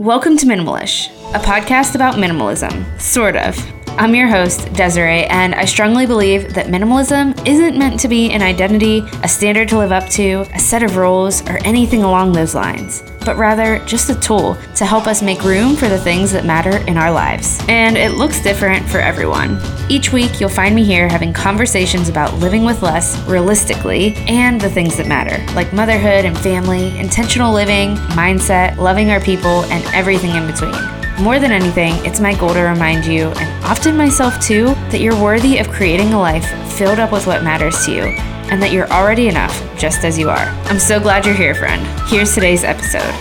Welcome to Minimalish, a podcast about minimalism, sort of. I'm your host, Desiree, and I strongly believe that minimalism isn't meant to be an identity, a standard to live up to, a set of rules, or anything along those lines, but rather just a tool to help us make room for the things that matter in our lives. And it looks different for everyone. Each week, you'll find me here having conversations about living with less realistically and the things that matter, like motherhood and family, intentional living, mindset, loving our people, and everything in between. More than anything, it's my goal to remind you, and often myself too, that you're worthy of creating a life filled up with what matters to you, and that you're already enough just as you are. I'm so glad you're here, friend. Here's today's episode.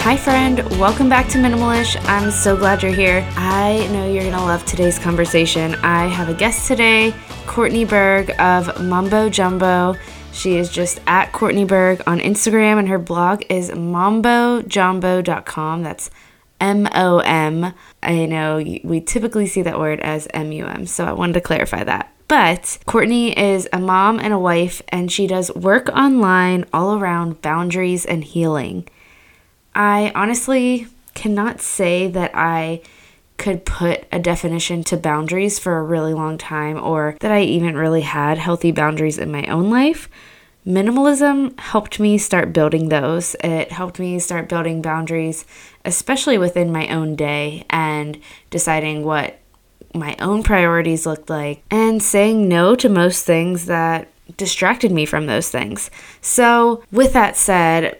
Hi, friend. Welcome back to Minimalish. I'm so glad you're here. I know you're going to love today's conversation. I have a guest today, Courtney Berg of Mombo Jumbo. She is just at Courtney Berg on Instagram, and her blog is mombojumbo.com. That's M O M. I know we typically see that word as M U M, so I wanted to clarify that. But Courtney is a mom and a wife, and she does work online all around boundaries and healing. I honestly cannot say that I could put a definition to boundaries for a really long time or that I even really had healthy boundaries in my own life. Minimalism helped me start building those. It helped me start building boundaries, especially within my own day and deciding what my own priorities looked like and saying no to most things that distracted me from those things. So, with that said,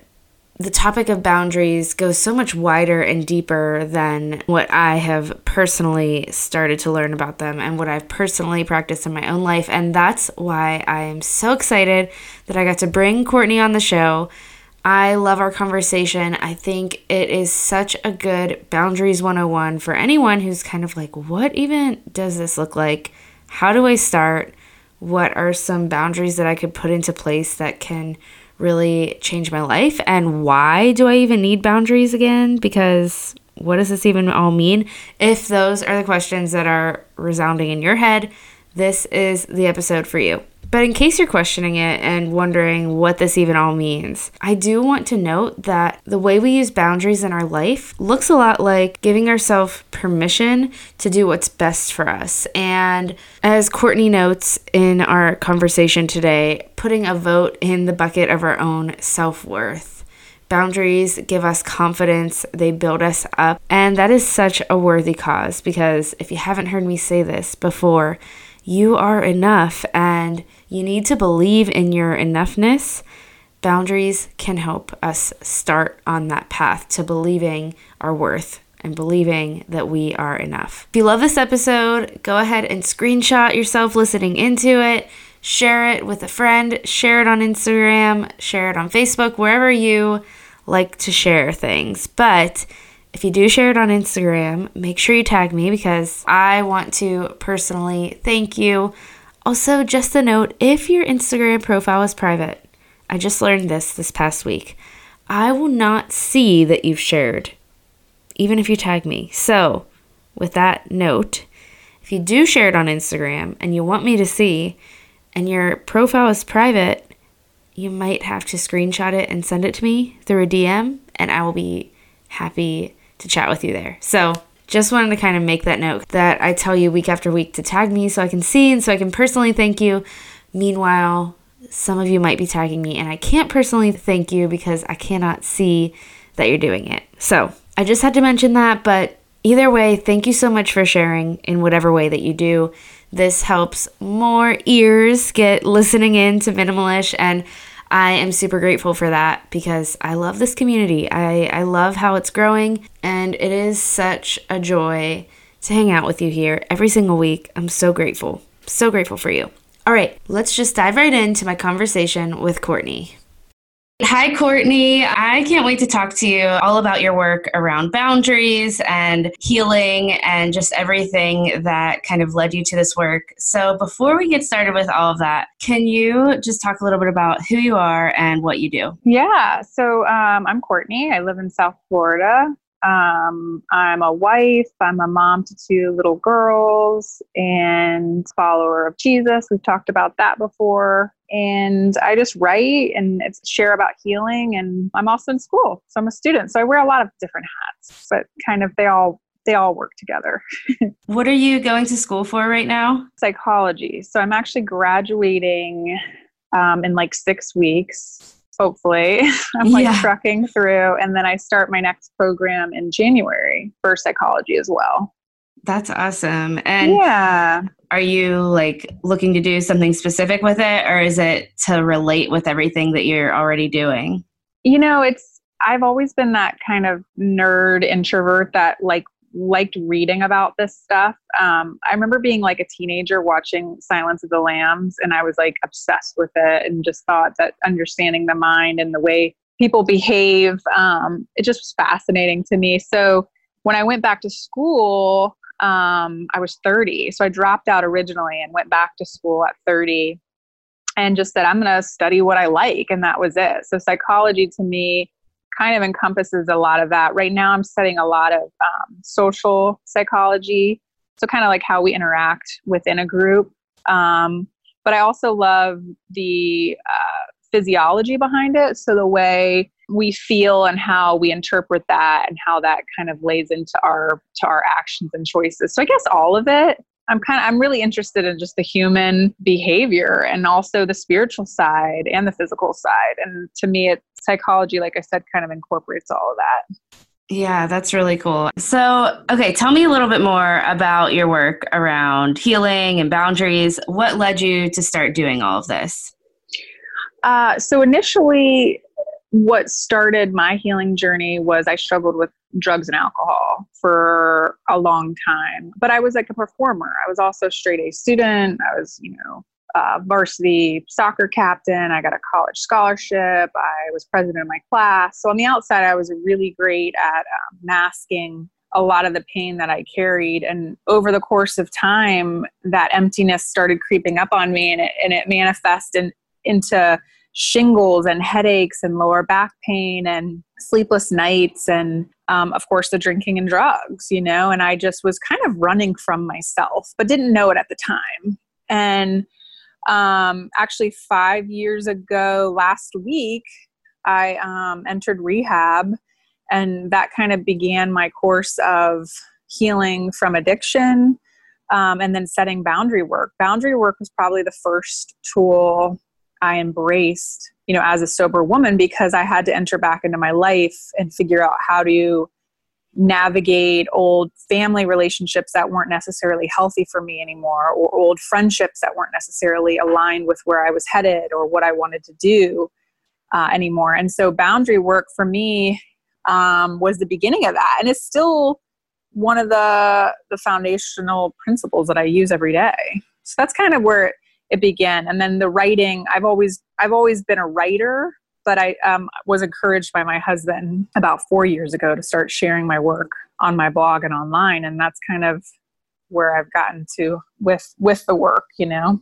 the topic of boundaries goes so much wider and deeper than what I have personally started to learn about them and what I've personally practiced in my own life. And that's why I am so excited that I got to bring Courtney on the show. I love our conversation. I think it is such a good boundaries 101 for anyone who's kind of like, what even does this look like? How do I start? What are some boundaries that I could put into place that can really change my life? And why do I even need boundaries again? Because what does this even all mean? If those are the questions that are resounding in your head, this is the episode for you. But in case you're questioning it and wondering what this even all means, I do want to note that the way we use boundaries in our life looks a lot like giving ourselves permission to do what's best for us. And as Courtney notes in our conversation today, putting a vote in the bucket of our own self worth. Boundaries give us confidence, they build us up, and that is such a worthy cause because if you haven't heard me say this before, you are enough and you need to believe in your enoughness. Boundaries can help us start on that path to believing our worth and believing that we are enough. If you love this episode, go ahead and screenshot yourself listening into it, share it with a friend, share it on Instagram, share it on Facebook, wherever you like to share things. But if you do share it on Instagram, make sure you tag me because I want to personally thank you. Also, just a note if your Instagram profile is private, I just learned this this past week. I will not see that you've shared, even if you tag me. So, with that note, if you do share it on Instagram and you want me to see, and your profile is private, you might have to screenshot it and send it to me through a DM, and I will be happy to chat with you there. So, just wanted to kind of make that note that I tell you week after week to tag me so I can see and so I can personally thank you. Meanwhile, some of you might be tagging me and I can't personally thank you because I cannot see that you're doing it. So, I just had to mention that, but either way, thank you so much for sharing in whatever way that you do. This helps more ears get listening in to Minimalish and I am super grateful for that because I love this community. I, I love how it's growing, and it is such a joy to hang out with you here every single week. I'm so grateful. So grateful for you. All right, let's just dive right into my conversation with Courtney. Hi, Courtney. I can't wait to talk to you all about your work around boundaries and healing and just everything that kind of led you to this work. So, before we get started with all of that, can you just talk a little bit about who you are and what you do? Yeah. So, um, I'm Courtney. I live in South Florida. Um, I'm a wife, I'm a mom to two little girls, and follower of Jesus. We've talked about that before. And I just write and share about healing. And I'm also in school, so I'm a student. So I wear a lot of different hats, but kind of they all they all work together. what are you going to school for right now? Psychology. So I'm actually graduating um, in like six weeks hopefully. I'm like yeah. trucking through. And then I start my next program in January for psychology as well. That's awesome. And yeah. Are you like looking to do something specific with it or is it to relate with everything that you're already doing? You know, it's I've always been that kind of nerd introvert that like liked reading about this stuff. Um, I remember being like a teenager watching Silence of the Lambs, and I was like obsessed with it and just thought that understanding the mind and the way people behave, um, it just was fascinating to me. So when I went back to school, um, I was 30. So I dropped out originally and went back to school at 30 and just said, I'm going to study what I like. And that was it. So psychology to me kind of encompasses a lot of that. Right now, I'm studying a lot of um, social psychology, so kind of like how we interact within a group. Um, but I also love the uh, physiology behind it, so the way we feel and how we interpret that and how that kind of lays into our to our actions and choices. So I guess all of it. I'm kind of I'm really interested in just the human behavior and also the spiritual side and the physical side. And to me, it psychology, like I said, kind of incorporates all of that. Yeah, that's really cool. So, okay, tell me a little bit more about your work around healing and boundaries. What led you to start doing all of this? Uh, so, initially, what started my healing journey was I struggled with drugs and alcohol for a long time. But I was like a performer. I was also a straight A student. I was, you know, uh, varsity soccer captain. I got a college scholarship. I was president of my class. So on the outside, I was really great at um, masking a lot of the pain that I carried. And over the course of time, that emptiness started creeping up on me and it, and it manifested into shingles and headaches and lower back pain and sleepless nights and um, of course the drinking and drugs you know and i just was kind of running from myself but didn't know it at the time and um, actually, five years ago, last week, I um, entered rehab, and that kind of began my course of healing from addiction um, and then setting boundary work. Boundary work was probably the first tool I embraced, you know, as a sober woman because I had to enter back into my life and figure out how to navigate old family relationships that weren't necessarily healthy for me anymore, or old friendships that weren't necessarily aligned with where I was headed or what I wanted to do uh, anymore. And so, boundary work for me um, was the beginning of that, and it's still one of the the foundational principles that I use every day. So that's kind of where it, began. And then the writing, I've always I've always been a writer but I um, was encouraged by my husband about four years ago to start sharing my work on my blog and online, and that's kind of where I've gotten to with with the work, you know.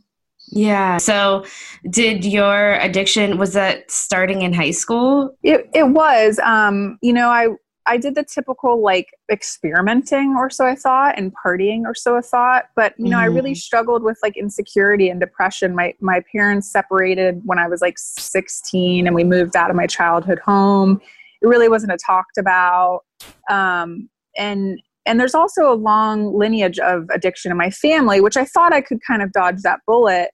Yeah. So, did your addiction was that starting in high school? It it was. Um, you know, I I did the typical like experimenting or so I thought and partying or so I thought, but you know, mm. I really mm-hmm. struggled with like insecurity and depression. My my parents separated when I was like 16 and we moved out of my childhood home. It really wasn't a talked about. Um, and and there's also a long lineage of addiction in my family, which I thought I could kind of dodge that bullet.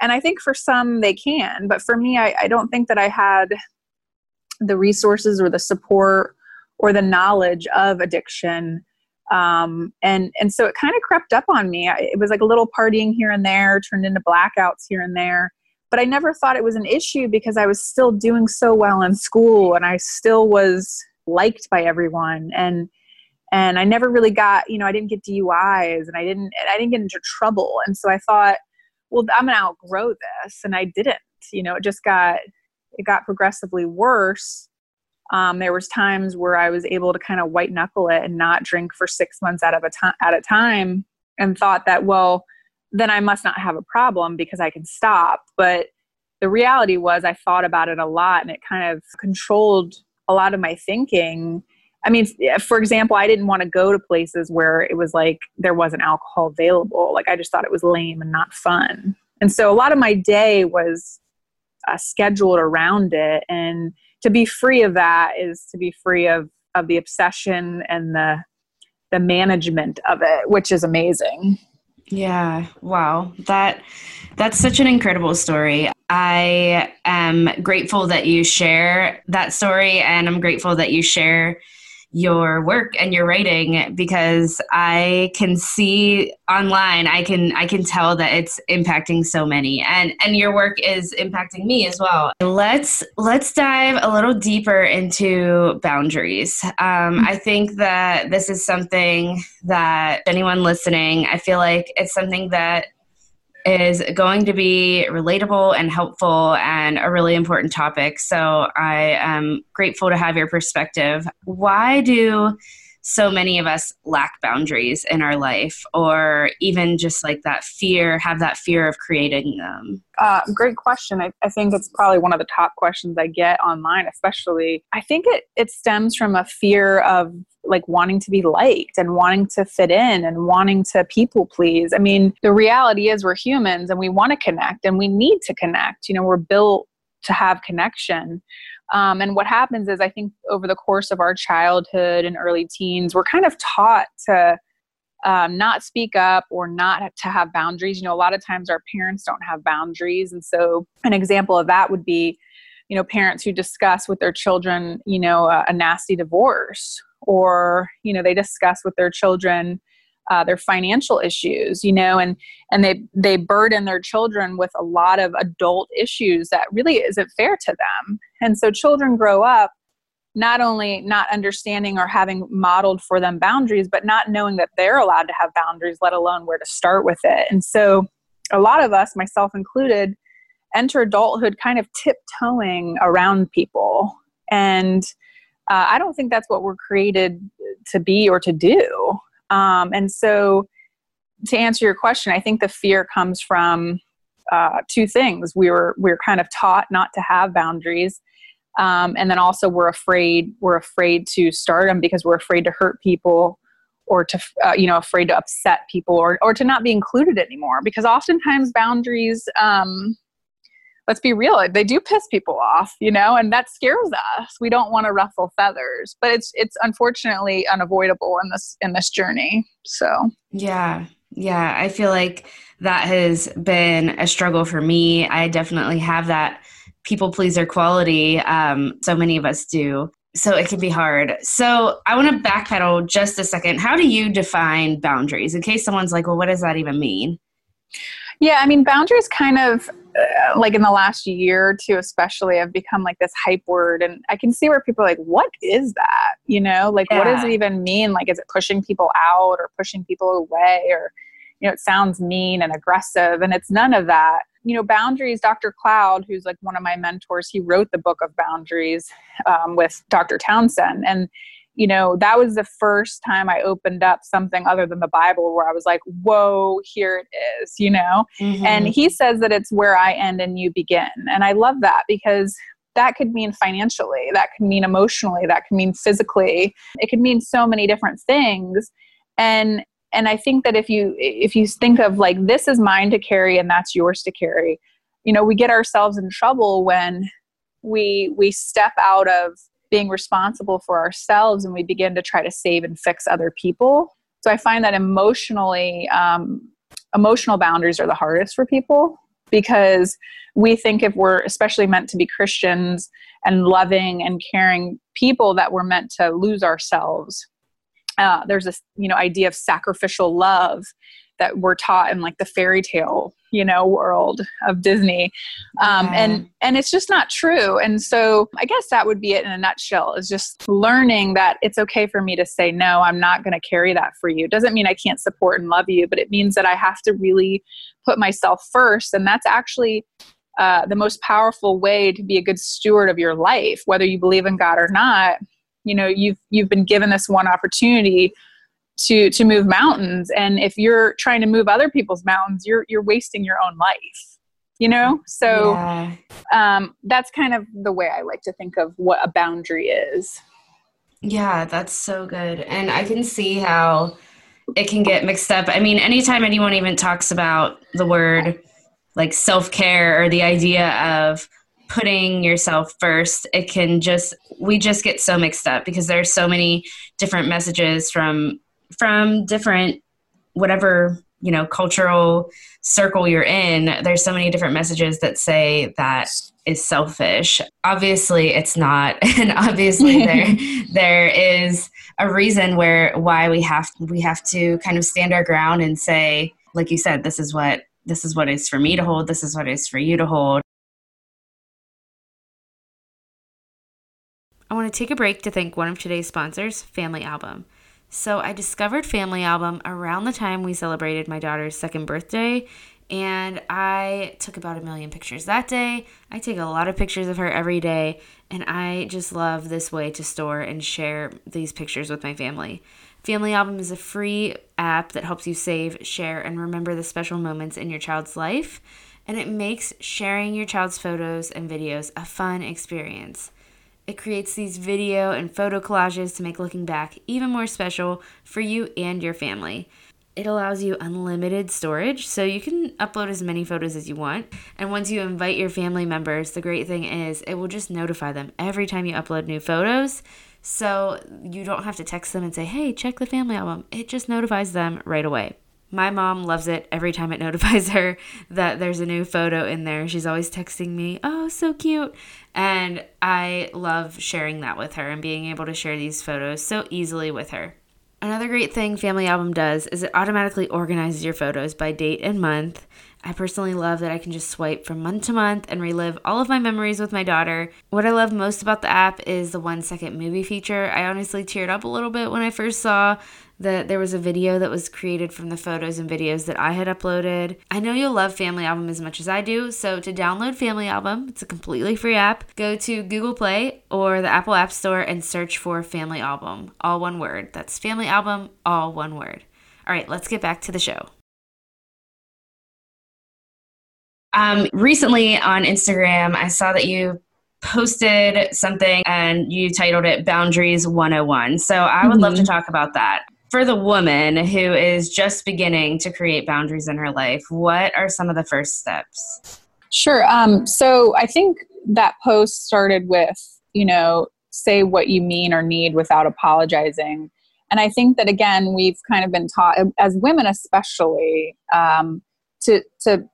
And I think for some they can, but for me, I, I don't think that I had the resources or the support or the knowledge of addiction. Um, and and so it kind of crept up on me. It was like a little partying here and there turned into blackouts here and there. But i never thought it was an issue because i was still doing so well in school and i still was liked by everyone. And and i never really got you know i didn't get duis and i didn't i didn't get into trouble. And so i thought well i'm gonna outgrow this. And i didn't you know it just got it got progressively worse um, there was times where I was able to kind of white knuckle it and not drink for six months out of a time at a time, and thought that well, then I must not have a problem because I can stop. But the reality was, I thought about it a lot, and it kind of controlled a lot of my thinking. I mean, for example, I didn't want to go to places where it was like there wasn't alcohol available. Like I just thought it was lame and not fun. And so a lot of my day was uh, scheduled around it. And to be free of that is to be free of of the obsession and the the management of it, which is amazing. Yeah. Wow. That that's such an incredible story. I am grateful that you share that story and I'm grateful that you share your work and your writing because I can see online I can I can tell that it's impacting so many and and your work is impacting me as well. Let's let's dive a little deeper into boundaries. Um, I think that this is something that anyone listening, I feel like it's something that is going to be relatable and helpful and a really important topic. So I am grateful to have your perspective. Why do so many of us lack boundaries in our life or even just like that fear have that fear of creating them. Uh, great question. I, I think it's probably one of the top questions i get online especially i think it, it stems from a fear of like wanting to be liked and wanting to fit in and wanting to people please. I mean the reality is we're humans and we want to connect and we need to connect. You know we're built to have connection um, and what happens is, I think over the course of our childhood and early teens, we're kind of taught to um, not speak up or not to have boundaries. You know, a lot of times our parents don't have boundaries. And so, an example of that would be, you know, parents who discuss with their children, you know, a, a nasty divorce, or, you know, they discuss with their children, uh, their financial issues you know and and they they burden their children with a lot of adult issues that really isn't fair to them. And so children grow up not only not understanding or having modeled for them boundaries but not knowing that they're allowed to have boundaries let alone where to start with it. And so a lot of us myself included enter adulthood kind of tiptoeing around people. And uh, i don't think that's what we're created to be or to do um, and so, to answer your question, I think the fear comes from uh, two things. We were we are kind of taught not to have boundaries, um, and then also we're afraid we're afraid to start them because we're afraid to hurt people or to uh, you know afraid to upset people or or to not be included anymore because oftentimes boundaries um, let's be real they do piss people off you know and that scares us. We don't want to ruffle feathers but it's it's unfortunately unavoidable in this in this journey so. Yeah yeah i feel like that has been a struggle for me. I definitely have that people pleaser quality um, so many of us do so it can be hard. So i want to backpedal just a second. How do you define boundaries? In case someone's like well what does that even mean? Yeah, I mean, boundaries kind of uh, like in the last year or two, especially, have become like this hype word. And I can see where people are like, what is that? You know, like, yeah. what does it even mean? Like, is it pushing people out or pushing people away? Or, you know, it sounds mean and aggressive. And it's none of that. You know, boundaries, Dr. Cloud, who's like one of my mentors, he wrote the book of boundaries um, with Dr. Townsend. And you know, that was the first time I opened up something other than the Bible where I was like, whoa, here it is, you know? Mm-hmm. And he says that it's where I end and you begin. And I love that because that could mean financially, that could mean emotionally, that could mean physically. It could mean so many different things. And and I think that if you if you think of like this is mine to carry and that's yours to carry, you know, we get ourselves in trouble when we we step out of being responsible for ourselves and we begin to try to save and fix other people. So I find that emotionally, um, emotional boundaries are the hardest for people because we think if we're especially meant to be Christians and loving and caring people that we're meant to lose ourselves. Uh, there's this you know idea of sacrificial love that we're taught in like the fairy tale you know world of disney. Um, yeah. and and it's just not true. And so i guess that would be it in a nutshell is just learning that it's okay for me to say no i'm not going to carry that for you. Doesn't mean i can't support and love you but it means that i have to really put myself first. And that's actually uh, the most powerful way to be a good steward of your life whether you believe in god or not. You know you've you've been given this one opportunity to to move mountains and if you're trying to move other people's mountains you're you're wasting your own life you know so yeah. um, that's kind of the way i like to think of what a boundary is Yeah, that's so good. And I can see how it can get mixed up. I mean, anytime anyone even talks about the word like self care or the idea of putting yourself first, it can just, we just get so mixed up because there's so many different messages from, from different, whatever, you know, cultural circle you're in. There's so many different messages that say that is selfish. Obviously, it's not, and obviously there there is a reason where why we have we have to kind of stand our ground and say, like you said, this is what this is what is for me to hold. This is what is for you to hold. I want to take a break to thank one of today's sponsors, Family Album. So, I discovered Family Album around the time we celebrated my daughter's second birthday, and I took about a million pictures that day. I take a lot of pictures of her every day, and I just love this way to store and share these pictures with my family. Family Album is a free app that helps you save, share, and remember the special moments in your child's life, and it makes sharing your child's photos and videos a fun experience. It creates these video and photo collages to make looking back even more special for you and your family. It allows you unlimited storage, so you can upload as many photos as you want. And once you invite your family members, the great thing is it will just notify them every time you upload new photos. So you don't have to text them and say, hey, check the family album. It just notifies them right away. My mom loves it every time it notifies her that there's a new photo in there. She's always texting me, oh, so cute. And I love sharing that with her and being able to share these photos so easily with her. Another great thing Family Album does is it automatically organizes your photos by date and month. I personally love that I can just swipe from month to month and relive all of my memories with my daughter. What I love most about the app is the one second movie feature. I honestly teared up a little bit when I first saw that there was a video that was created from the photos and videos that I had uploaded. I know you'll love Family Album as much as I do, so to download Family Album, it's a completely free app. Go to Google Play or the Apple App Store and search for Family Album, all one word. That's Family Album, all one word. All right, let's get back to the show. Um, recently on Instagram, I saw that you posted something and you titled it Boundaries 101. So I would mm-hmm. love to mm-hmm. talk about that for the woman who is just beginning to create boundaries in her life, what are some of the first steps? Sure. Um, so I think that post started with, you know, say what you mean or need without apologizing. And I think that again, we've kind of been taught as women, especially, um, to to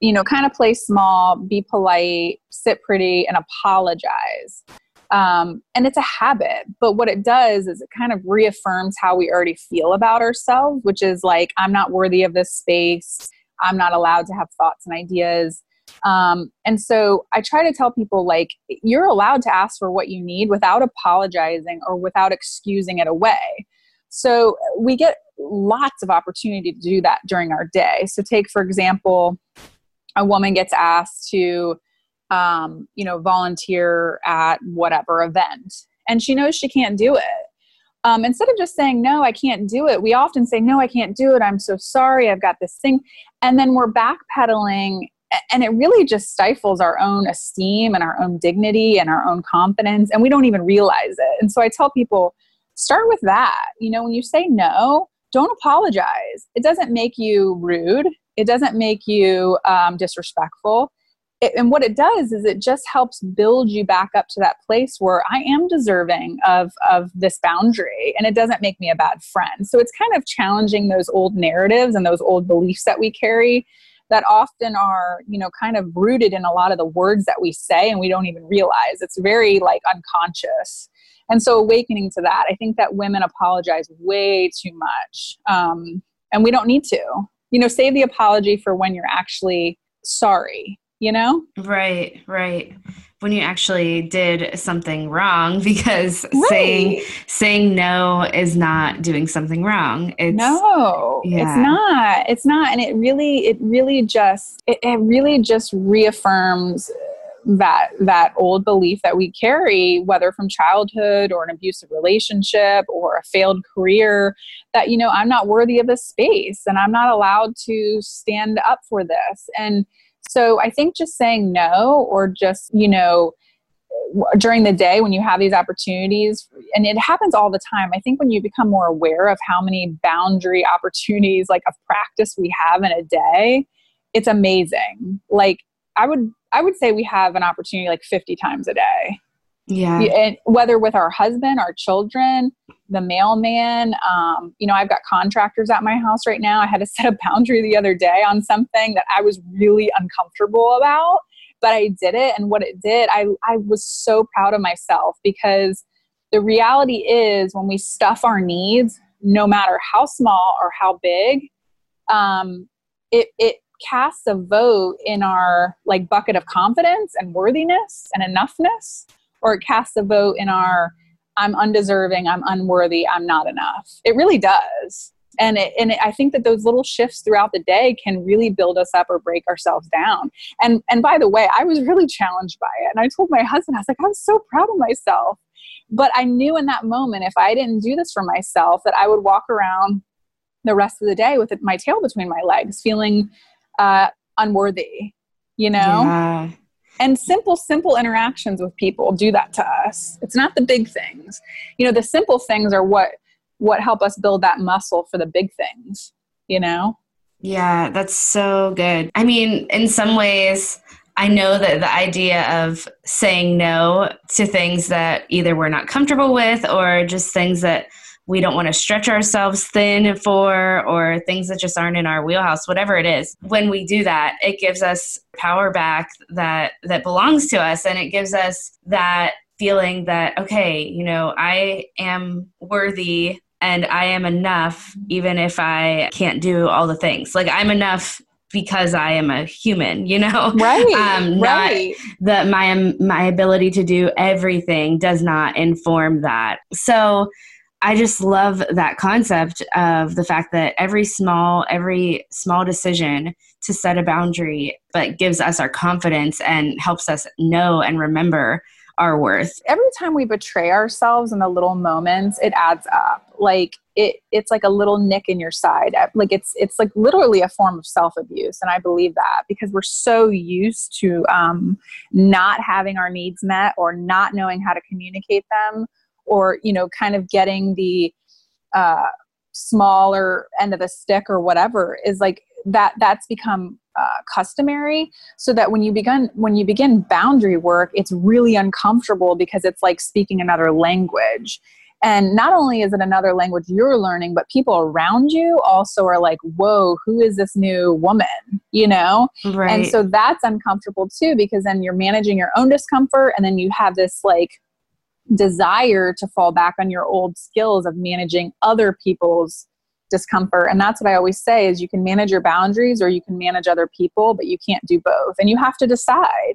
you know, kind of play small, be polite, sit pretty, and apologize. Um, and it's a habit, but what it does is it kind of reaffirms how we already feel about ourselves, which is like, I'm not worthy of this space. I'm not allowed to have thoughts and ideas. Um, and so I try to tell people, like, you're allowed to ask for what you need without apologizing or without excusing it away. So we get lots of opportunity to do that during our day. So, take, for example, a woman gets asked to um, you know, volunteer at whatever event. And she knows she can't do it. Um, instead of just saying, no, I can't do it, we often say, no, I can't do it. I'm so sorry. I've got this thing. And then we're backpedaling. And it really just stifles our own esteem and our own dignity and our own confidence. And we don't even realize it. And so I tell people, start with that. You know, when you say no, don't apologize. It doesn't make you rude, it doesn't make you um, disrespectful it, and what it does is it just helps build you back up to that place where I am deserving of of this boundary and it doesn't make me a bad friend. So it's kind of challenging those old narratives and those old beliefs that we carry that often are, you know, kind of rooted in a lot of the words that we say and we don't even realize. It's very like unconscious. And so awakening to that, I think that women apologize way too much. Um, and we don't need to. You know, save the apology for when you're actually sorry you know? Right, right. When you actually did something wrong because right. saying saying no is not doing something wrong. It's No. Yeah. It's not. It's not and it really it really just it, it really just reaffirms that that old belief that we carry whether from childhood or an abusive relationship or a failed career that you know I'm not worthy of this space and I'm not allowed to stand up for this and so I think just saying no or just, you know, during the day when you have these opportunities and it happens all the time i think when you become more aware of how many boundary opportunities like of practice we have in a day it's amazing. Like i would i would say we have an opportunity like 50 times a day yeah. And whether with our husband our children the mailman um, you know i've got contractors at my house right now. I had to set a boundary the other day on something that i was really uncomfortable about but I did it. And what it did, I, I was so proud of myself because the reality is when we stuff our needs, no matter how small or how big, um, it, it casts a vote in our like bucket of confidence and worthiness and enoughness, or it casts a vote in our I'm undeserving, I'm unworthy, I'm not enough. It really does and it, and it, I think that those little shifts throughout the day can really build us up or break ourselves down. And and by the way, I was really challenged by it, and I told my husband, I was like, I'm so proud of myself. But I knew in that moment, if I didn't do this for myself, that I would walk around the rest of the day with my tail between my legs, feeling uh, unworthy. You know. Yeah. And simple, simple interactions with people do that to us. It's not the big things. You know, the simple things are what what help us build that muscle for the big things, you know? Yeah, that's so good. I mean, in some ways, I know that the idea of saying no to things that either we're not comfortable with or just things that we don't want to stretch ourselves thin for or things that just aren't in our wheelhouse whatever it is when we do that it gives us power back that that belongs to us and it gives us that feeling that okay you know i am worthy and I am enough even if I can't do all the things. Like I'm enough because I am a human, you know? Right. Um, right. that my my ability to do everything does not inform that. So I just love that concept of the fact that every small every small decision to set a boundary but gives us our confidence and helps us know and remember our worth. Every time we betray ourselves in the little moments, it adds up. Like it it's like a little nick in your side. Like it's it's like literally a form of self-abuse. And I believe that because we're so used to um, not having our needs met or not knowing how to communicate them or, you know, kind of getting the uh, smaller end of the stick or whatever is like that that's become uh, customary so that when you begin when you begin boundary work it's really uncomfortable because it's like speaking another language. And not only is it another language you're learning but people around you also are like whoa who is this new woman? You know? Right. and so that's uncomfortable too because then you're managing your own discomfort and then you have this like desire to fall back on your old skills of managing other people's discomfort. And that's what i always say is you can manage your boundaries or you can manage other people but you can't do both and you have to decide.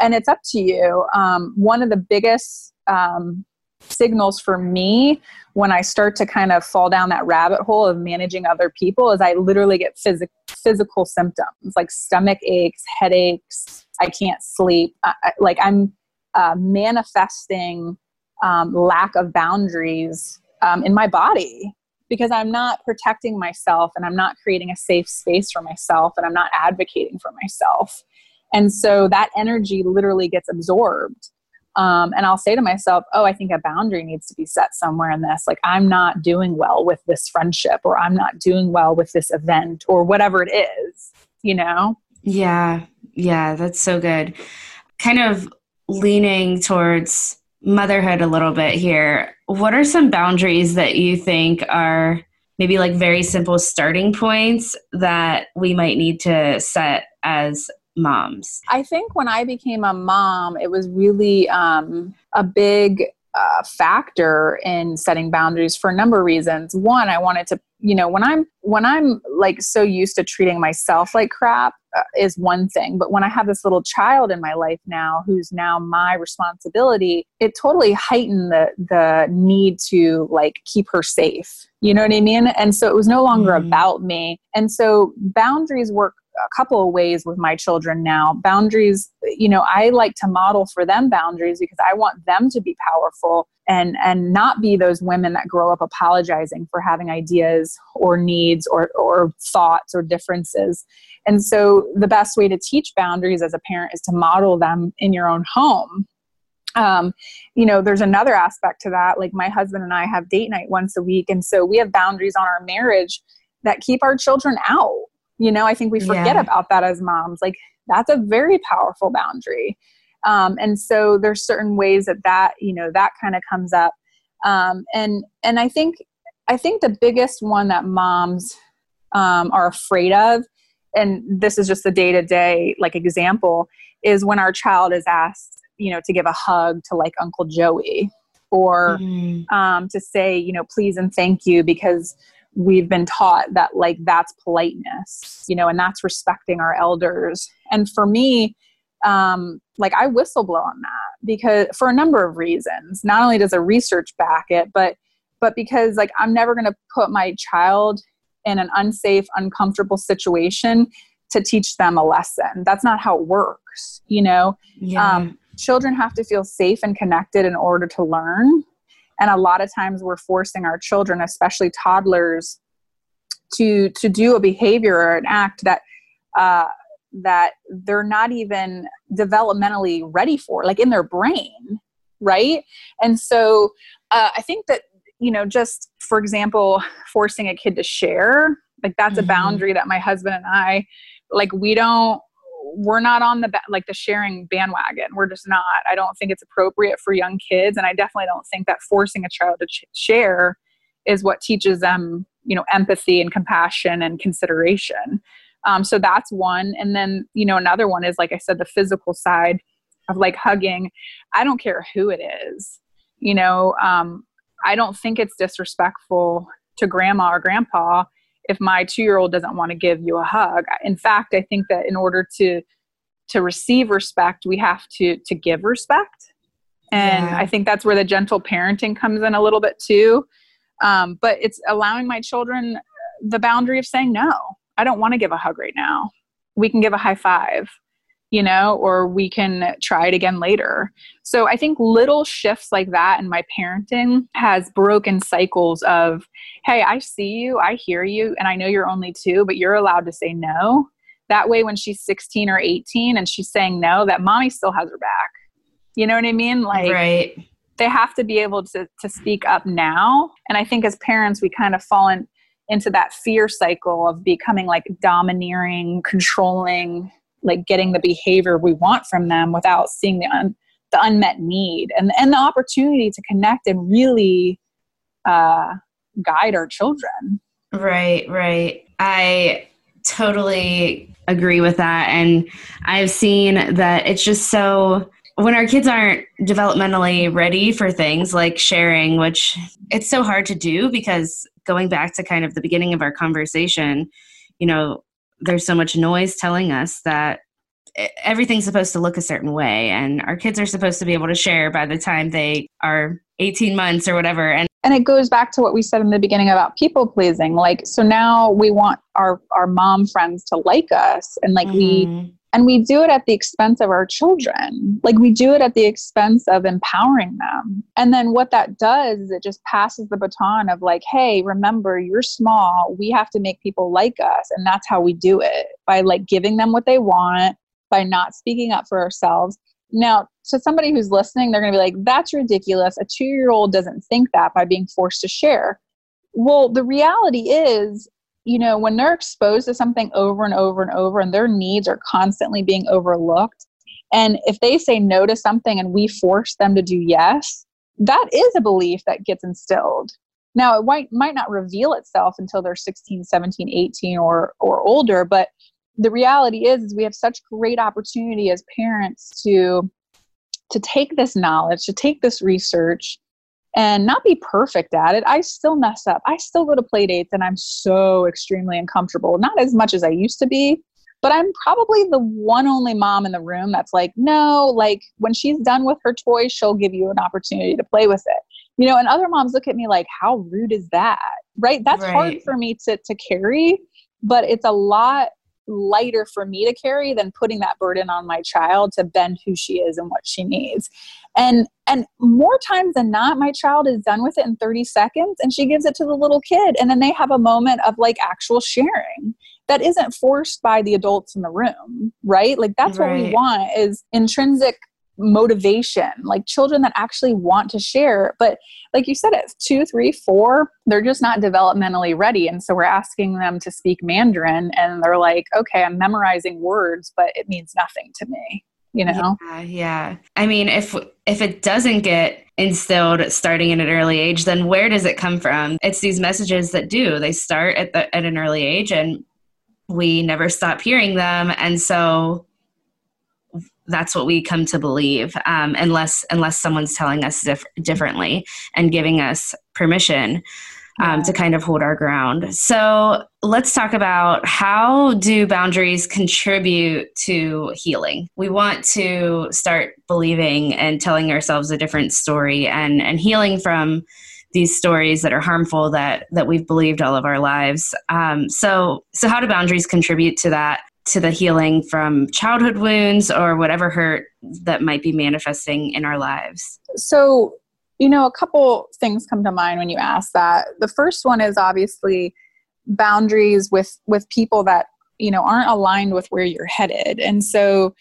And it's up to you. Um, one of the biggest um, signals for me when i start to kind of fall down that rabbit hole of managing other people is i literally get phys- physical symptoms like stomach aches headaches i can't sleep. I, I, like i'm uh, manifesting um, lack of boundaries um, in my body because I'm not protecting myself and I'm not creating a safe space for myself and I'm not advocating for myself. And so that energy literally gets absorbed. Um, and I'll say to myself, oh, I think a boundary needs to be set somewhere in this. Like, I'm not doing well with this friendship, or I'm not doing well with this event, or whatever it is, you know? Yeah, yeah, that's so good. Kind of leaning towards motherhood a little bit here, what are some boundaries that you think are maybe like very simple starting points that we might need to set as moms? I think when I became a mom, it was really um, a big uh, factor in setting boundaries for a number of reasons. One, I wanted to, you know, when I'm when I'm like so used to treating myself like crap uh, is one thing, but when I have this little child in my life now who's now my responsibility, it totally heightened the the need to like keep her safe. You know what I mean? And so it was no longer mm-hmm. about me. And so boundaries work a couple of ways with my children now. Boundaries, you know, I like to model for them boundaries because I want them to be powerful and and not be those women that grow up apologizing for having ideas or needs or or thoughts or differences. And so the best way to teach boundaries as a parent is to model them in your own home um, you know, there's another aspect to that. Like my husband and I have date night once a week. And so we have boundaries on our marriage that keep our children out. You know, I think we forget yeah. about that as moms. Like that's a very powerful boundary. Um, and so there's certain ways that that, you know, that kind of comes up. Um, and, and I think, I think the biggest one that moms um, are afraid of, and this is just a day to day like example, is when our child is asked you know to give a hug to like uncle joey or mm. um, to say you know please and thank you because we've been taught that like that's politeness you know and that's respecting our elders and for me um, like i whistleblow on that because for a number of reasons not only does the research back it but but because like i'm never going to put my child in an unsafe uncomfortable situation to teach them a lesson that's not how it works you know yeah. um, children have to feel safe and connected in order to learn. And a lot of times we're forcing our children, especially toddlers, to to do a behavior or an act that uh, that they're not even developmentally ready for, like in their brain, right? And so uh, I think that you know, just for example, forcing a kid to share, like that's mm-hmm. a boundary that my husband and I, like, we don't we're not on the like the sharing bandwagon. We're just not. I don't think it's appropriate for young kids and i definitely don't think that forcing a child to ch- share is what teaches them you know empathy and compassion and consideration. Um, so that's one. And then you know another one is like i said the physical side of like hugging. I don't care who it is you know um, i don't think it's disrespectful to grandma or grandpa if my two year old doesn't want to give you a hug. In fact i think that in order to to receive respect we have to to give respect. And yeah. i think that's where the gentle parenting comes in a little bit too. Um, but it's allowing my children the boundary of saying no. I don't want to give a hug right now. We can give a high five you know, or we can try it again later. So I think little shifts like that in my parenting has broken cycles of, hey, I see you, I hear you, and I know you're only two, but you're allowed to say no. That way, when she's 16 or 18 and she's saying no, that mommy still has her back. You know what I mean? Like, right. they have to be able to, to speak up now. And I think as parents, we kind of fall in, into that fear cycle of becoming like domineering, controlling, like getting the behavior we want from them without seeing the un, the unmet need and and the opportunity to connect and really uh, guide our children. Right, right. I totally agree with that, and I've seen that it's just so when our kids aren't developmentally ready for things like sharing, which it's so hard to do because going back to kind of the beginning of our conversation, you know, there's so much noise telling us that everything's supposed to look a certain way and our kids are supposed to be able to share by the time they are 18 months or whatever and and it goes back to what we said in the beginning about people pleasing like so now we want our our mom friends to like us and like mm-hmm. we and we do it at the expense of our children. Like we do it at the expense of empowering them. And then what that does is it just passes the baton of like hey remember you're small. We have to make people like us. And that's how we do it by like giving them what they want by not speaking up for ourselves. Now to somebody who's listening they're going to be like that's ridiculous. A two year old doesn't think that by being forced to share. Well the reality is you know, when they're exposed to something over and over and over and their needs are constantly being overlooked, and if they say no to something and we force them to do yes, that is a belief that gets instilled. Now, it might, might not reveal itself until they're 16, 17, 18 or, or older, but the reality is, is we have such great opportunity as parents to to take this knowledge, to take this research, and not be perfect at it. I still mess up. I still go to play dates and I'm so extremely uncomfortable. Not as much as I used to be, but I'm probably the one only mom in the room that's like, no, like when she's done with her toys, she'll give you an opportunity to play with it. You know, and other moms look at me like, how rude is that? Right? That's right. hard for me to to carry, but it's a lot lighter for me to carry than putting that burden on my child to bend who she is and what she needs. And and more times than not my child is done with it in 30 seconds and she gives it to the little kid. And then they have a moment of like actual sharing that isn't forced by the adults in the room right? Like that's right. what we want is intrinsic motivation like children that actually want to share. But like you said it's two three four they're just not developmentally ready. And so we're asking them to speak mandarin and they're like okay i'm memorizing words but it means nothing to me you know? Yeah, yeah. I mean if if it doesn't get instilled starting at an early age then where does it come from? It's these messages that do. They start at the at an early age and we never stop hearing them. And so that's what we come to believe um, unless unless someone's telling us dif- differently and giving us permission um, yeah. to kind of hold our ground. So let's talk about how do boundaries contribute to healing? We want to start believing and telling ourselves a different story and and healing from these stories that are harmful that that we've believed all of our lives. Um, so so how do boundaries contribute to that to the healing from childhood wounds or whatever hurt that might be manifesting in our lives? So, you know, a couple things come to mind when you ask that. The first one is obviously boundaries with with people that you know aren't aligned with where you're headed, and so.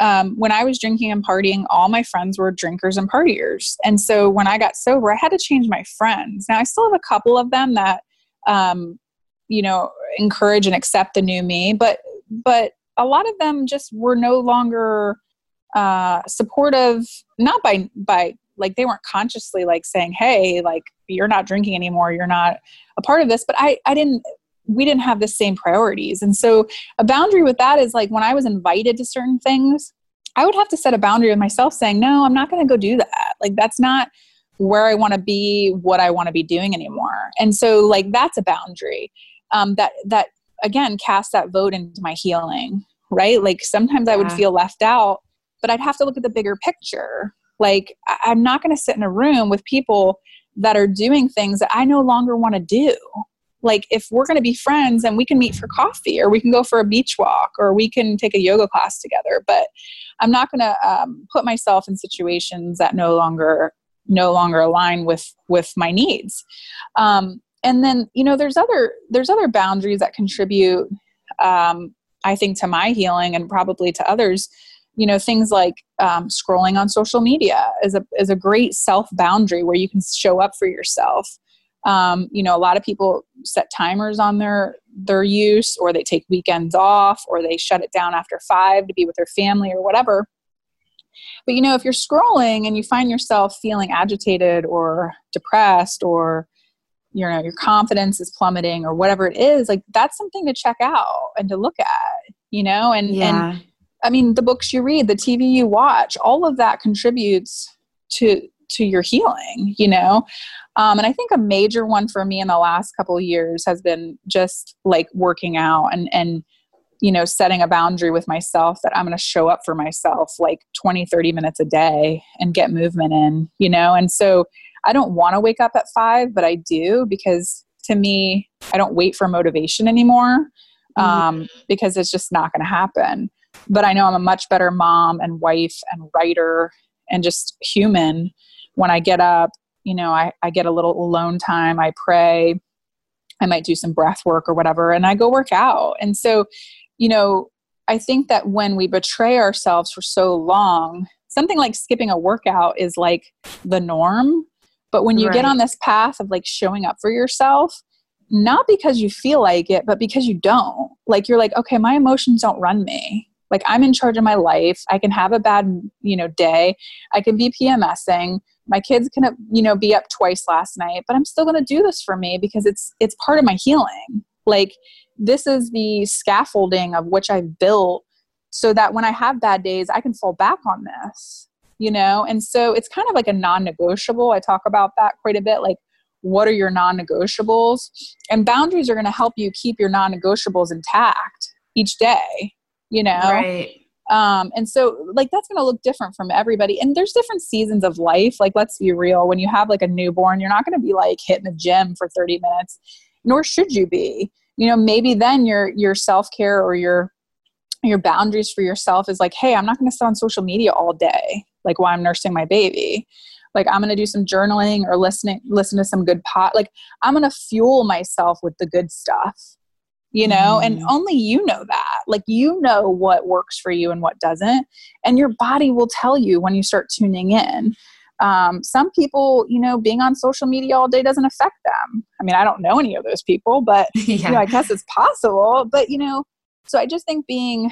Um, when I was drinking and partying, all my friends were drinkers and partiers. And so when I got sober, I had to change my friends. Now, I still have a couple of them that, um, you know, encourage and accept the new me, but but a lot of them just were no longer uh, supportive not by by like they weren't consciously like saying hey like you're not drinking anymore you're not a part of this but i i didn't we didn't have the same priorities. And so a boundary with that is like when i was invited to certain things i would have to set a boundary with myself saying no i'm not going to go do that. Like that's not where i want to be what i want to be doing anymore. And so like that's a boundary um, that that again cast that vote into my healing right? Like sometimes i would feel left out but i'd have to look at the bigger picture. Like I- i'm not going to sit in a room with people that are doing things that i no longer want to do. Like if we're going to be friends and we can meet for coffee or we can go for a beach walk or we can take a yoga class together but i'm not going to um, put myself in situations that no longer no longer align with with my needs. Um, and then you know there's other there's other boundaries that contribute um, i think to my healing and probably to others. You know things like um, scrolling on social media is a is a great self boundary where you can show up for yourself. Um, you know a lot of people set timers on their their use or they take weekends off or they shut it down after five to be with their family or whatever. But you know if you're scrolling and you find yourself feeling agitated or depressed or you know your confidence is plummeting or whatever it is like that's something to check out and to look at you know and yeah. and i mean the books you read the tv you watch all of that contributes to to your healing you know um, and i think a major one for me in the last couple of years has been just like working out and and you know setting a boundary with myself that i'm going to show up for myself like 20 30 minutes a day and get movement in you know and so I don't want to wake up at five, but I do because to me, I don't wait for motivation anymore mm-hmm. um, mm-hmm. because it's just not going to happen. But I know I'm a much better mom and wife and writer and just human when I get up. You know, I, I get a little alone time, I pray, I might do some breath work or whatever, and I go work out. And so, you know, I think that when we betray ourselves for so long, something like skipping a workout is like the norm but when you right. get on this path of like showing up for yourself, not because you feel like it, but because you don't. Like you're like, okay, my emotions don't run me. Like I'm in charge of my life. I can have a bad, you know, day. I can be PMSing. My kids can, you know, be up twice last night, but I'm still going to do this for me because it's it's part of my healing. Like this is the scaffolding of which I've built so that when I have bad days, I can fall back on this you know? And so it's kind of like a non-negotiable. I talk about that quite a bit like what are your non-negotiables? And boundaries are going to help you keep your non-negotiables intact each day you know? Right. Um, and so like that's going to look different from everybody. And there's different seasons of life like let's be real when you have like a newborn you're not going to be like hitting the gym for 30 minutes nor should you be. You know maybe then your your self-care or your your boundaries for yourself is like hey i'm not going to sit on social media all day like while I'm nursing my baby. Like I'm going to do some journaling or listening listen to some good pot. Like I'm going to fuel myself with the good stuff. you know, mm. and only you know that. Like, you know what works for you and what doesn't. And your body will tell you when you start tuning in. Um, some people, you know, being on social media all day doesn't affect them. I mean, I don't know any of those people, but yeah. you know, I guess it's possible. But you know, so I just think being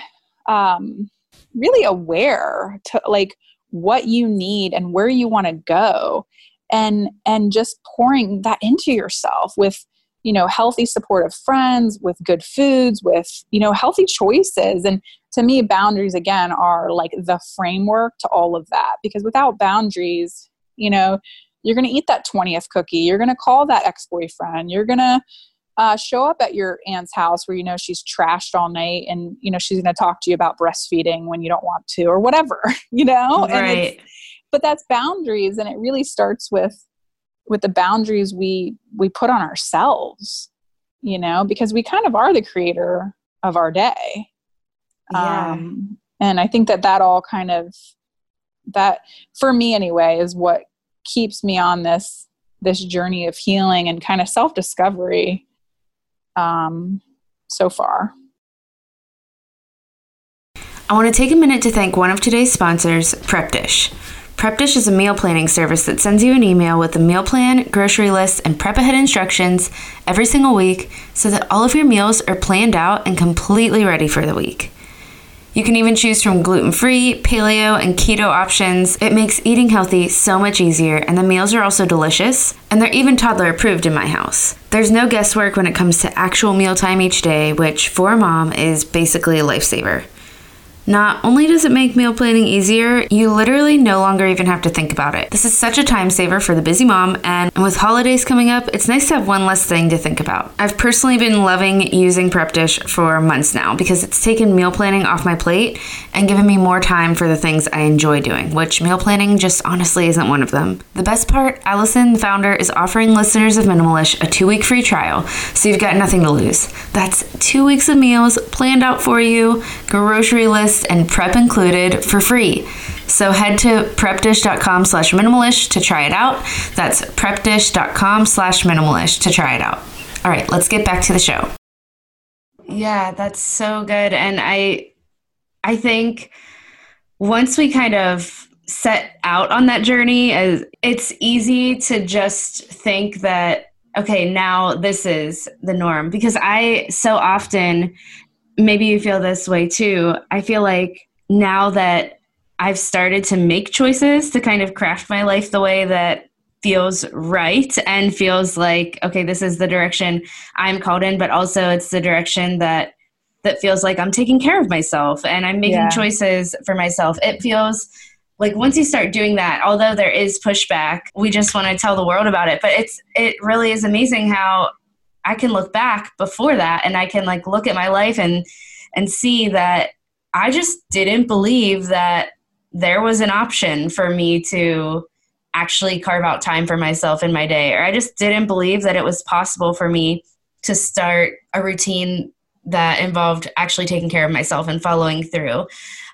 um, really aware to like what you need and where you want to go, and and just pouring that into yourself with you know healthy supportive friends with good foods with you know healthy choices. And to me boundaries again are like the framework to all of that because without boundaries you know you're going to eat that 20th cookie you're going to call that ex-boyfriend you're going to uh, show up at your aunt's house where you know she's trashed all night and you know she's going to talk to you about breastfeeding when you don't want to or whatever you know right. but that's boundaries and it really starts with with the boundaries we we put on ourselves you know because we kind of are the creator of our day yeah. Um, and I think that that all kind of that for me anyway is what keeps me on this this journey of healing and kind of self discovery um, so far. I want to take a minute to thank one of today's sponsors, Prep Dish. Prep Dish is a meal planning service that sends you an email with a meal plan, grocery list, and prep ahead instructions every single week so that all of your meals are planned out and completely ready for the week. You can even choose from gluten free, paleo, and keto options. It makes eating healthy so much easier, and the meals are also delicious, and they're even toddler approved in my house. There's no guesswork when it comes to actual mealtime each day, which for a mom is basically a lifesaver. Not only does it make meal planning easier, you literally no longer even have to think about it. This is such a time saver for the busy mom, and with holidays coming up, it's nice to have one less thing to think about. I've personally been loving using Prep Dish for months now because it's taken meal planning off my plate and given me more time for the things I enjoy doing, which meal planning just honestly isn't one of them. The best part, Allison, the founder, is offering listeners of Minimalish a two week free trial, so you've got nothing to lose. That's two weeks of meals planned out for you, grocery list and prep included for free. So head to prepdish.com slash minimalish to try it out. That's prepdish.com slash minimalish to try it out. All right, let's get back to the show. Yeah, that's so good. And I I think once we kind of set out on that journey, as it's easy to just think that okay, now this is the norm because I so often maybe you feel this way too. I feel like now that I've started to make choices to kind of craft my life the way that feels right and feels like okay this is the direction I'm called in but also it's the direction that that feels like I'm taking care of myself and I'm making yeah. choices for myself. It feels like once you start doing that although there is pushback we just want to tell the world about it but it's it really is amazing how I can look back before that and I can like look at my life and and see that I just didn't believe that there was an option for me to actually carve out time for myself in my day or I just didn't believe that it was possible for me to start a routine that involved actually taking care of myself and following through.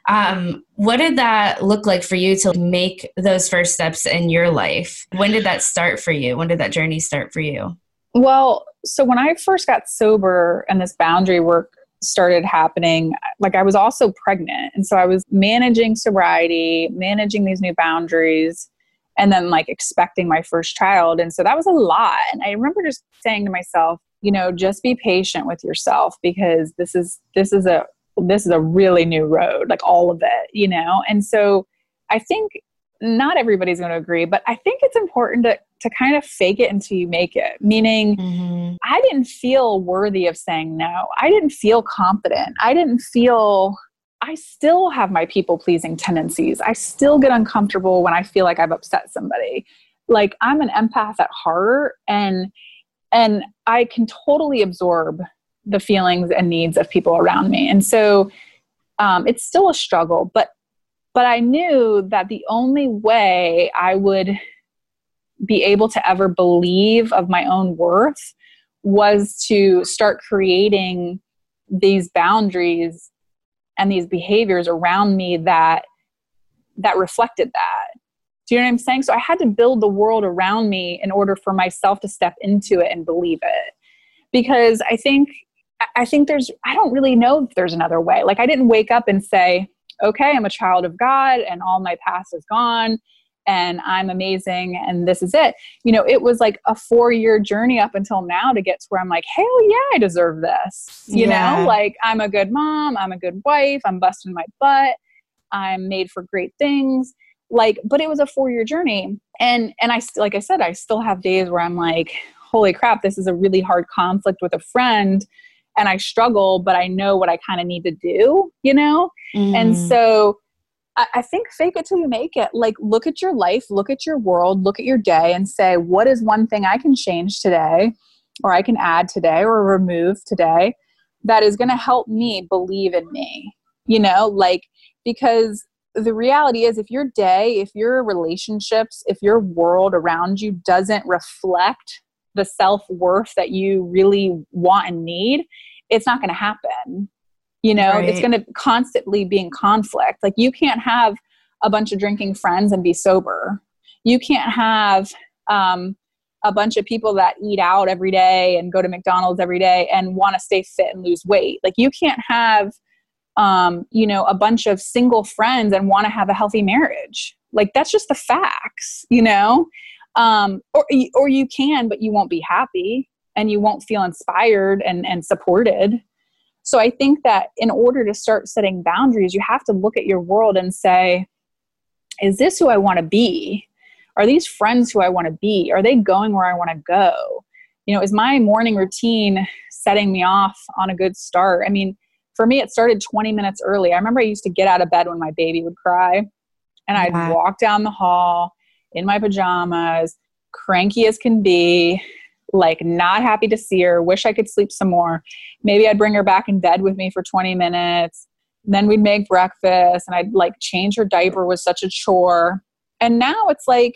Um, what did that look like for you to make those first steps in your life? When did that start for you? When did that journey start for you? Well, so when I first got sober and this boundary work started happening, like I was also pregnant. And so I was managing sobriety, managing these new boundaries, and then like expecting my first child. And so that was a lot. And I remember just saying to myself, you know, just be patient with yourself because this is this is a this is a really new road, like all of it, you know? And so I think not everybody's going to agree, but I think it's important to to kind of fake it until you make it. Meaning, mm-hmm. I didn't feel worthy of saying no. I didn't feel confident. I didn't feel. I still have my people pleasing tendencies. I still get uncomfortable when I feel like I've upset somebody. Like I'm an empath at heart, and and I can totally absorb the feelings and needs of people around me. And so um, it's still a struggle, but but I knew that the only way I would be able to ever believe of my own worth was to start creating these boundaries and these behaviors around me that that reflected that. Do you know what i'm saying? So i had to build the world around me in order for myself to step into it and believe it. Because i think I think there's, I don't really know if there's another way. Like, I didn't wake up and say, okay, I'm a child of God and all my past is gone and I'm amazing and this is it. You know, it was like a four year journey up until now to get to where I'm like, hell yeah, I deserve this. You yeah. know, like I'm a good mom, I'm a good wife, I'm busting my butt, I'm made for great things. Like, but it was a four year journey. And and I like I said, I still have days where I'm like, holy crap, this is a really hard conflict with a friend and I struggle, but I know what I kind of need to do, you know? Mm. And so I, I think fake it till you make it. Like, look at your life, look at your world, look at your day, and say, what is one thing I can change today, or I can add today, or remove today that is going to help me believe in me? You know, like, because the reality is if your day if your relationships if your world around you doesn't reflect the self-worth that you really want and need it's not going to happen. You know right. it's going to constantly be in conflict. Like you can't have a bunch of drinking friends and be sober. You can't have um, a bunch of people that eat out every day and go to mcdonald's every day and want to stay fit and lose weight. Like you can't have um, you know a bunch of single friends and want to have a healthy marriage. Like that's just the facts you know um, or, or you can but you won't be happy and you won't feel inspired and, and supported so I think that in order to start setting boundaries, you have to look at your world and say, is this who I want to be? Are these friends who I want to be? Are they going where I want to go? You know, is my morning routine setting me off on a good start? I mean, for me, it started 20 minutes early. I remember I used to get out of bed when my baby would cry, and I'd walk down the hall in my pajamas, cranky as can be, like not happy to see her, wish I could sleep some more. Maybe I'd bring her back in bed with me for 20 minutes. Then we'd make breakfast and I'd like change her diaper was such a chore. And now it's like,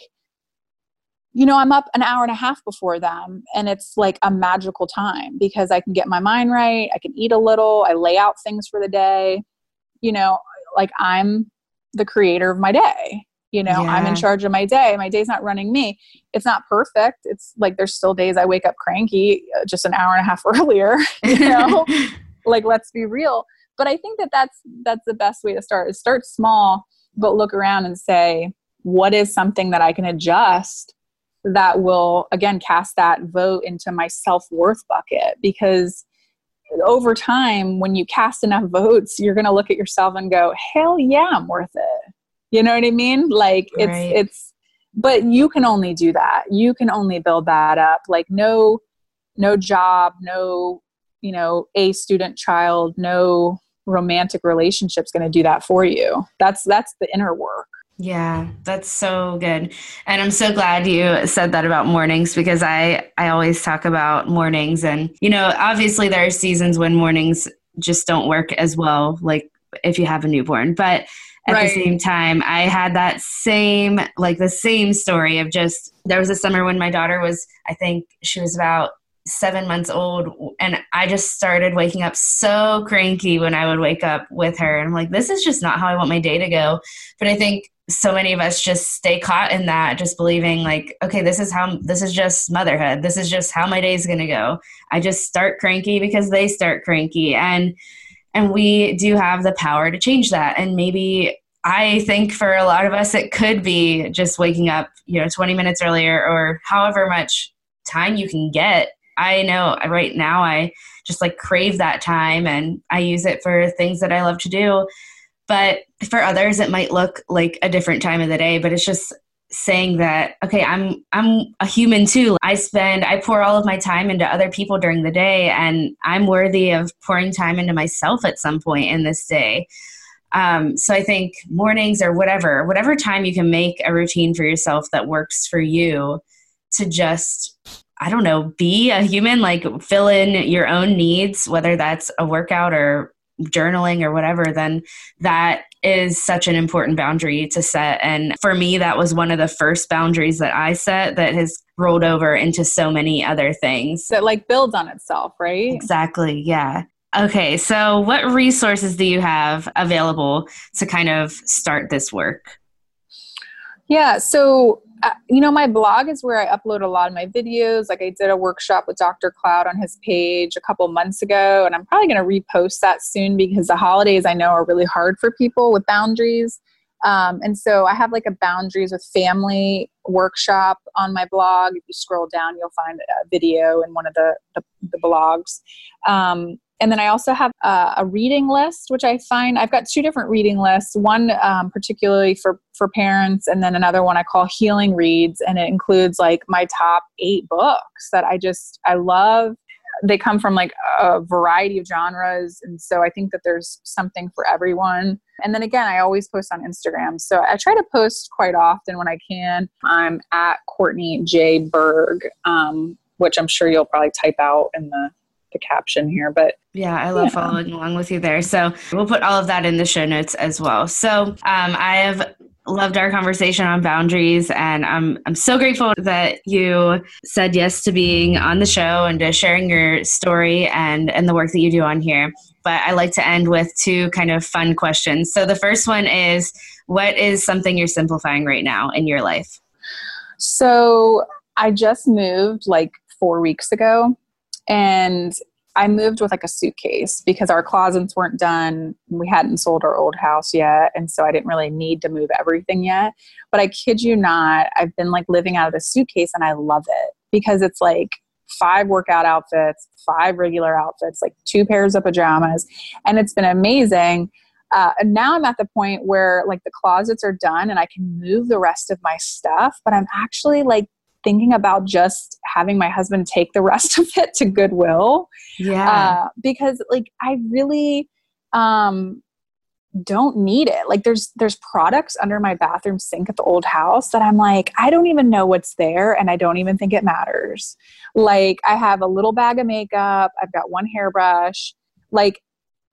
you know, I'm up an hour and a half before them and it's like a magical time because I can get my mind right. I can eat a little. I lay out things for the day. You know, like I'm the creator of my day you know yeah. i'm in charge of my day my day's not running me. It's not perfect. It's like there's still days i wake up cranky uh, just an hour and a half earlier you know? Like let's be real. But i think that that's that's the best way to start is start small but look around and say what is something that i can adjust that will again cast that vote into my self-worth bucket? Because over time when you cast enough votes you're going to look at yourself and go hell yeah i'm worth it you know what I mean? Like it's right. it's but you can only do that. You can only build that up. Like no no job, no, you know, a student child, no romantic relationship's going to do that for you. That's that's the inner work. Yeah, that's so good. And I'm so glad you said that about mornings because I I always talk about mornings and you know, obviously there are seasons when mornings just don't work as well like if you have a newborn. But at right. the same time. I had that same like the same story of just there was a summer when my daughter was i think she was about seven months old and i just started waking up so cranky when i would wake up with her. And i'm like this is just not how i want my day to go. But i think so many of us just stay caught in that just believing like okay this is how this is just motherhood. This is just how my day is going to go. I just start cranky because they start cranky. And and we do have the power to change that. And maybe I think for a lot of us, it could be just waking up, you know, 20 minutes earlier or however much time you can get. I know right now I just like crave that time and I use it for things that I love to do. But for others, it might look like a different time of the day, but it's just saying that okay i'm i'm a human too. I spend i pour all of my time into other people during the day and i'm worthy of pouring time into myself at some point in this day. Um, so i think mornings or whatever whatever time you can make a routine for yourself that works for you to just i don't know be a human like fill in your own needs whether that's a workout or journaling or whatever, then that is such an important boundary to set. And for me, that was one of the first boundaries that I set that has rolled over into so many other things. That like builds on itself, right? Exactly. Yeah. Okay. So, what resources do you have available to kind of start this work? Yeah. So, uh, you know, my blog is where I upload a lot of my videos. Like I did a workshop with Dr. Cloud on his page a couple months ago, and I'm probably going to repost that soon because the holidays I know are really hard for people with boundaries. Um, and so I have like a boundaries with family workshop on my blog. If you scroll down, you'll find a video in one of the, the, the blogs. Um, and then I also have a, a, reading list, which I find I've got two different reading lists. One um, particularly for for parents, and then another one I call Healing Reads, and it includes like my top eight books that I just I love. They come from like a variety of genres, and so I think that there's something for everyone. And then again, I always post on Instagram, so I try to post quite often when I can. I'm at Courtney J Berg, um, which I'm sure you'll probably type out in the the caption here. But yeah, I love yeah. following along with you there. So we'll put all of that in the show notes as well. So um, I have loved our conversation on boundaries and I'm I'm so grateful that you said yes to being on the show and to sharing your story and and the work that you do on here. But I like to end with two kind of fun questions. So the first one is what is something you're simplifying right now in your life? So I just moved like 4 weeks ago and I moved with like a suitcase because our closets weren't done. We hadn't sold our old house yet. And so I didn't really need to move everything yet. But I kid you not, I've been like living out of the suitcase and I love it because it's like five workout outfits, five regular outfits, like two pairs of pajamas. And it's been amazing. Uh, and now I'm at the point where like the closets are done and I can move the rest of my stuff, but I'm actually like thinking about just having my husband take the rest of it to Goodwill. Yeah. Uh, because like I really um don't need it. Like there's there's products under my bathroom sink at the old house that I'm like I don't even know what's there and I don't even think it matters. Like I have a little bag of makeup, I've got one hairbrush, like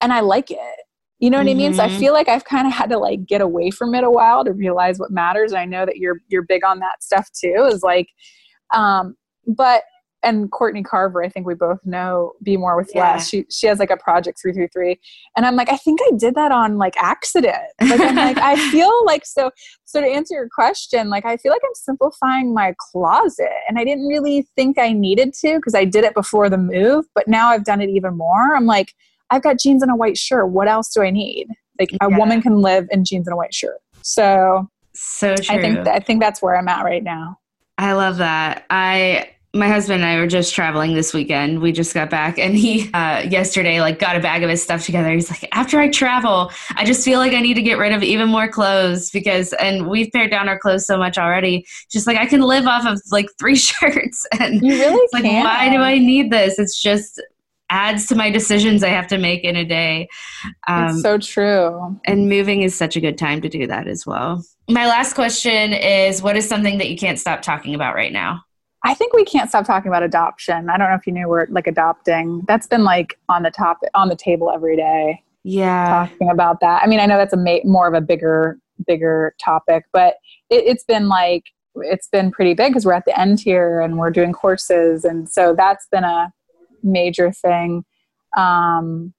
and I like it. You know what mm-hmm. I mean? So I mm-hmm. feel like I've kind of had to like get away from it a while to realize what matters. And I know that you're you're big on that stuff too. Is like, um, but and Courtney Carver, I think we both know Be More with yeah. Less. She she has like a project three through three, and I'm like, I think I did that on like accident. Like I'm like, I feel like so. So to answer your question, like I feel like I'm simplifying my closet, and I didn't really think I needed to because I did it before the move, but now I've done it even more. I'm like, I've got jeans and a white shirt. What else do I need? Like a woman can live in jeans and a white shirt. So so true. I think I think that's where I'm at right now. I love that. I my husband and I were just traveling this weekend. We just got back, and he uh, yesterday like got a bag of his stuff together. He's like, after I travel, I just feel like I need to get rid of even more clothes because, and we've pared down our clothes so much already. Just like I can live off of like three shirts, and you really like can. why do I need this? It's just adds to my decisions I have to make in a day. Um, it's so true. And moving is such a good time to do that as well. My last question is what is something that you can't stop talking about right now? I think we can't stop talking about adoption. I don't know if you knew we're like adopting. That's been like on the top on the table every day. Yeah. Talking about that. I mean, I know that's a ma- more of a bigger bigger topic, but it, it's been like it's been pretty big because we're at the end here and we're doing courses and so that's been a major thing um,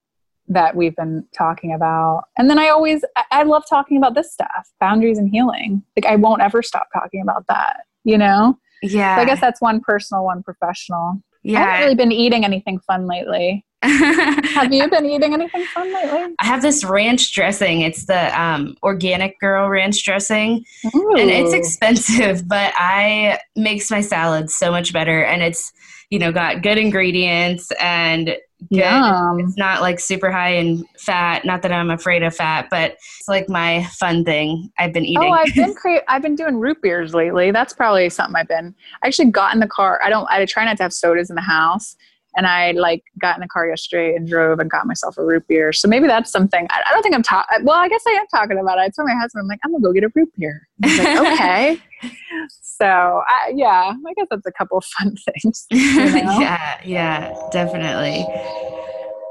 that we've been talking about. And then I always, I, I love talking about this stuff boundaries and healing. Like, I won't ever stop talking about that, you know? Yeah. So I guess that's one personal, one professional. Yeah. I haven't really been eating anything fun lately. have you been eating anything fun lately? I have this ranch dressing. It's the um, organic girl ranch dressing, Ooh. and it's expensive, but I makes my salad so much better. And it's you know got good ingredients and good. Yum. It's not like super high in fat. Not that I'm afraid of fat, but it's like my fun thing. I've been eating. Oh, I've been cre- I've been doing root beers lately. That's probably something I've been. I actually got in the car. I don't. I try not to have sodas in the house and I like got in the car yesterday and drove and got myself a root beer. So maybe that's something. I, I don't think I'm talking. Well, I guess I am talking about it. I told my husband, I'm like, I'm gonna go get a root beer. He's like, okay. so I, yeah, I guess that's a couple of fun things. You know? yeah, yeah, definitely.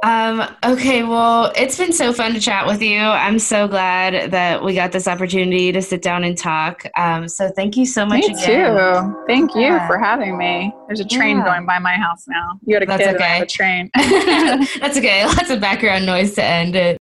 Um, okay, well, it's been so fun to chat with you. I'm so glad that we got this opportunity to sit down and talk. Um, so thank you so much. Me again. too. Thank yeah. you for having me. There's a train yeah. going by my house now. You had a That's kid okay. a train. That's okay. Lots of background noise to end it.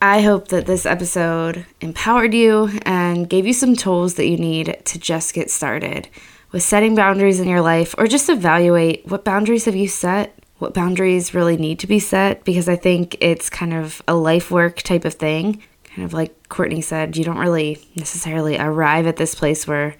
I hope that this episode empowered you and gave you some tools that you need to just get started with setting boundaries in your life or just evaluate what boundaries have you set, what boundaries really need to be set, because I think it's kind of a life work type of thing. Kind of like Courtney said, you don't really necessarily arrive at this place where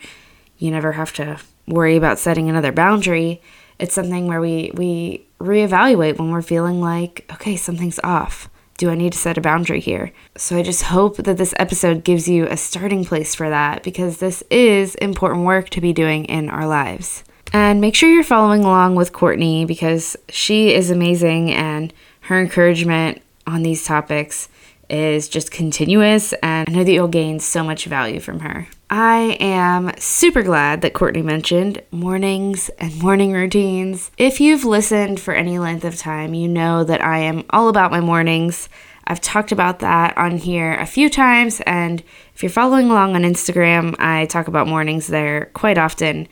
you never have to worry about setting another boundary. It's something where we, we reevaluate when we're feeling like, okay, something's off do I need to set a boundary here? So I just hope that this episode gives you a starting place for that because this is important work to be doing in our lives. And make sure you're following along with Courtney because she is amazing and her encouragement on these topics is just continuous, and I know that you'll gain so much value from her. I am super glad that Courtney mentioned mornings and morning routines. If you've listened for any length of time, you know that I am all about my mornings. I've talked about that on here a few times, and if you're following along on Instagram, I talk about mornings there quite often.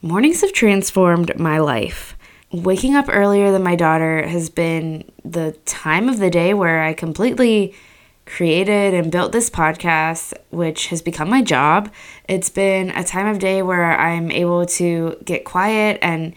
Mornings have transformed my life. Waking up earlier than my daughter has been the time of the day where I completely created and built this podcast, which has become my job. It's been a time of day where I'm able to get quiet and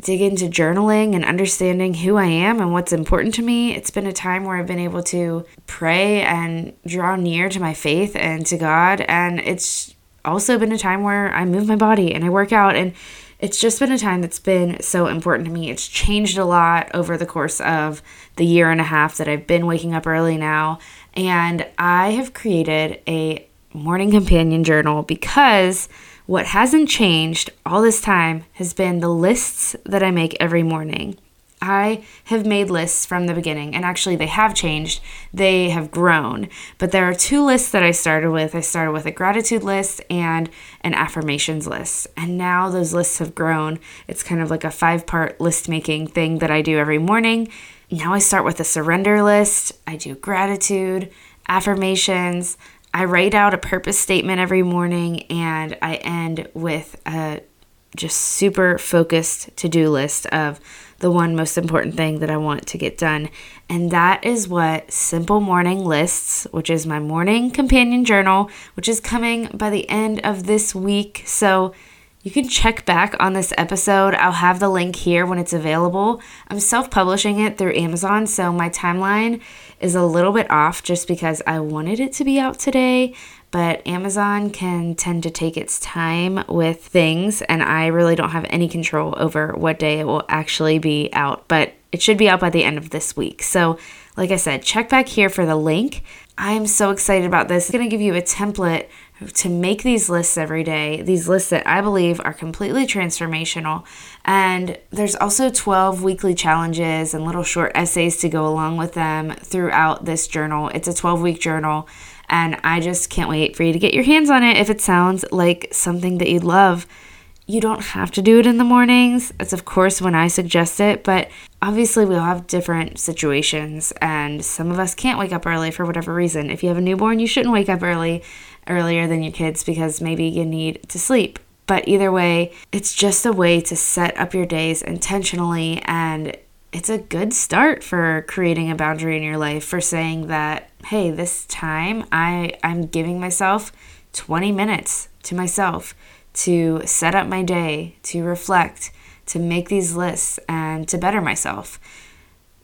dig into journaling and understanding who I am and what's important to me. It's been a time where I've been able to pray and draw near to my faith and to God. And it's also been a time where I move my body and I work out. And it's just been a time that's been so important to me. It's changed a lot over the course of the year and a half that I've been waking up early now. And I have created a morning companion journal because what hasn't changed all this time has been the lists that I make every morning. I have made lists from the beginning, and actually, they have changed. They have grown. But there are two lists that I started with. I started with a gratitude list and an affirmations list. And now those lists have grown. It's kind of like a five part list making thing that I do every morning. Now I start with a surrender list, I do gratitude, affirmations, I write out a purpose statement every morning, and I end with a just super focused to do list of the one most important thing that I want to get done. And that is what Simple Morning Lists, which is my morning companion journal, which is coming by the end of this week. So you can check back on this episode. I'll have the link here when it's available. I'm self publishing it through Amazon, so my timeline is a little bit off just because I wanted it to be out today. But Amazon can tend to take its time with things, and I really don't have any control over what day it will actually be out. But it should be out by the end of this week. So, like I said, check back here for the link. I am so excited about this. It's to give you a template to make these lists every day, these lists that I believe are completely transformational. And there's also 12 weekly challenges and little short essays to go along with them throughout this journal. It's a 12 week journal, and I just can't wait for you to get your hands on it if it sounds like something that you'd love. You don't have to do it in the mornings. That's, of course, when I suggest it, but obviously, we all have different situations, and some of us can't wake up early for whatever reason. If you have a newborn, you shouldn't wake up early earlier than your kids because maybe you need to sleep. But either way, it's just a way to set up your days intentionally and it's a good start for creating a boundary in your life for saying that hey this time i i'm giving myself 20 minutes to myself to set up my day to reflect to make these lists and to better myself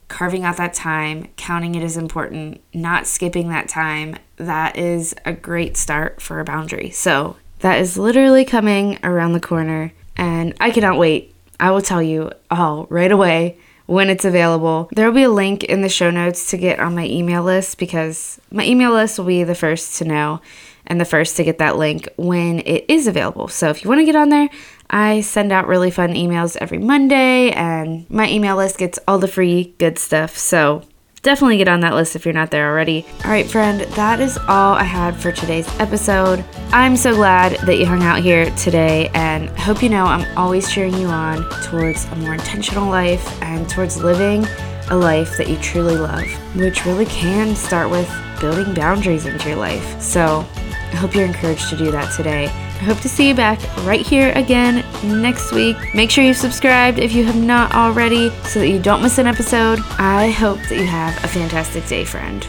carving out that time, counting it as important, not skipping that time, that is a great start for a boundary. So, that is literally coming around the corner, and I cannot wait. I will tell you all right away when it's available. There will be a link in the show notes to get on my email list because my email list will be the first to know and the first to get that link when it is available. So if you want to get on there, I send out really fun emails every Monday, and my email list gets all the free good stuff. So definitely get on that list if you're not there already. All right, friend, that is all I had for today's episode. I'm so glad that you hung out here today, and I hope you know I'm always cheering you on towards a more intentional life and towards living a life that you truly love, which really can start with building boundaries into your life. So I hope you're encouraged to do that today. I hope to see you back right here again next week. Make sure you've subscribed if you have not already so that you don't miss an episode. I hope that you have a fantastic day, friend.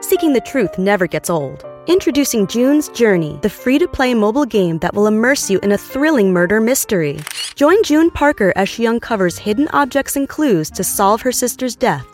Seeking the truth never gets old. Introducing June's Journey, the free to play mobile game that will immerse you in a thrilling murder mystery. Join June Parker as she uncovers hidden objects and clues to solve her sister's death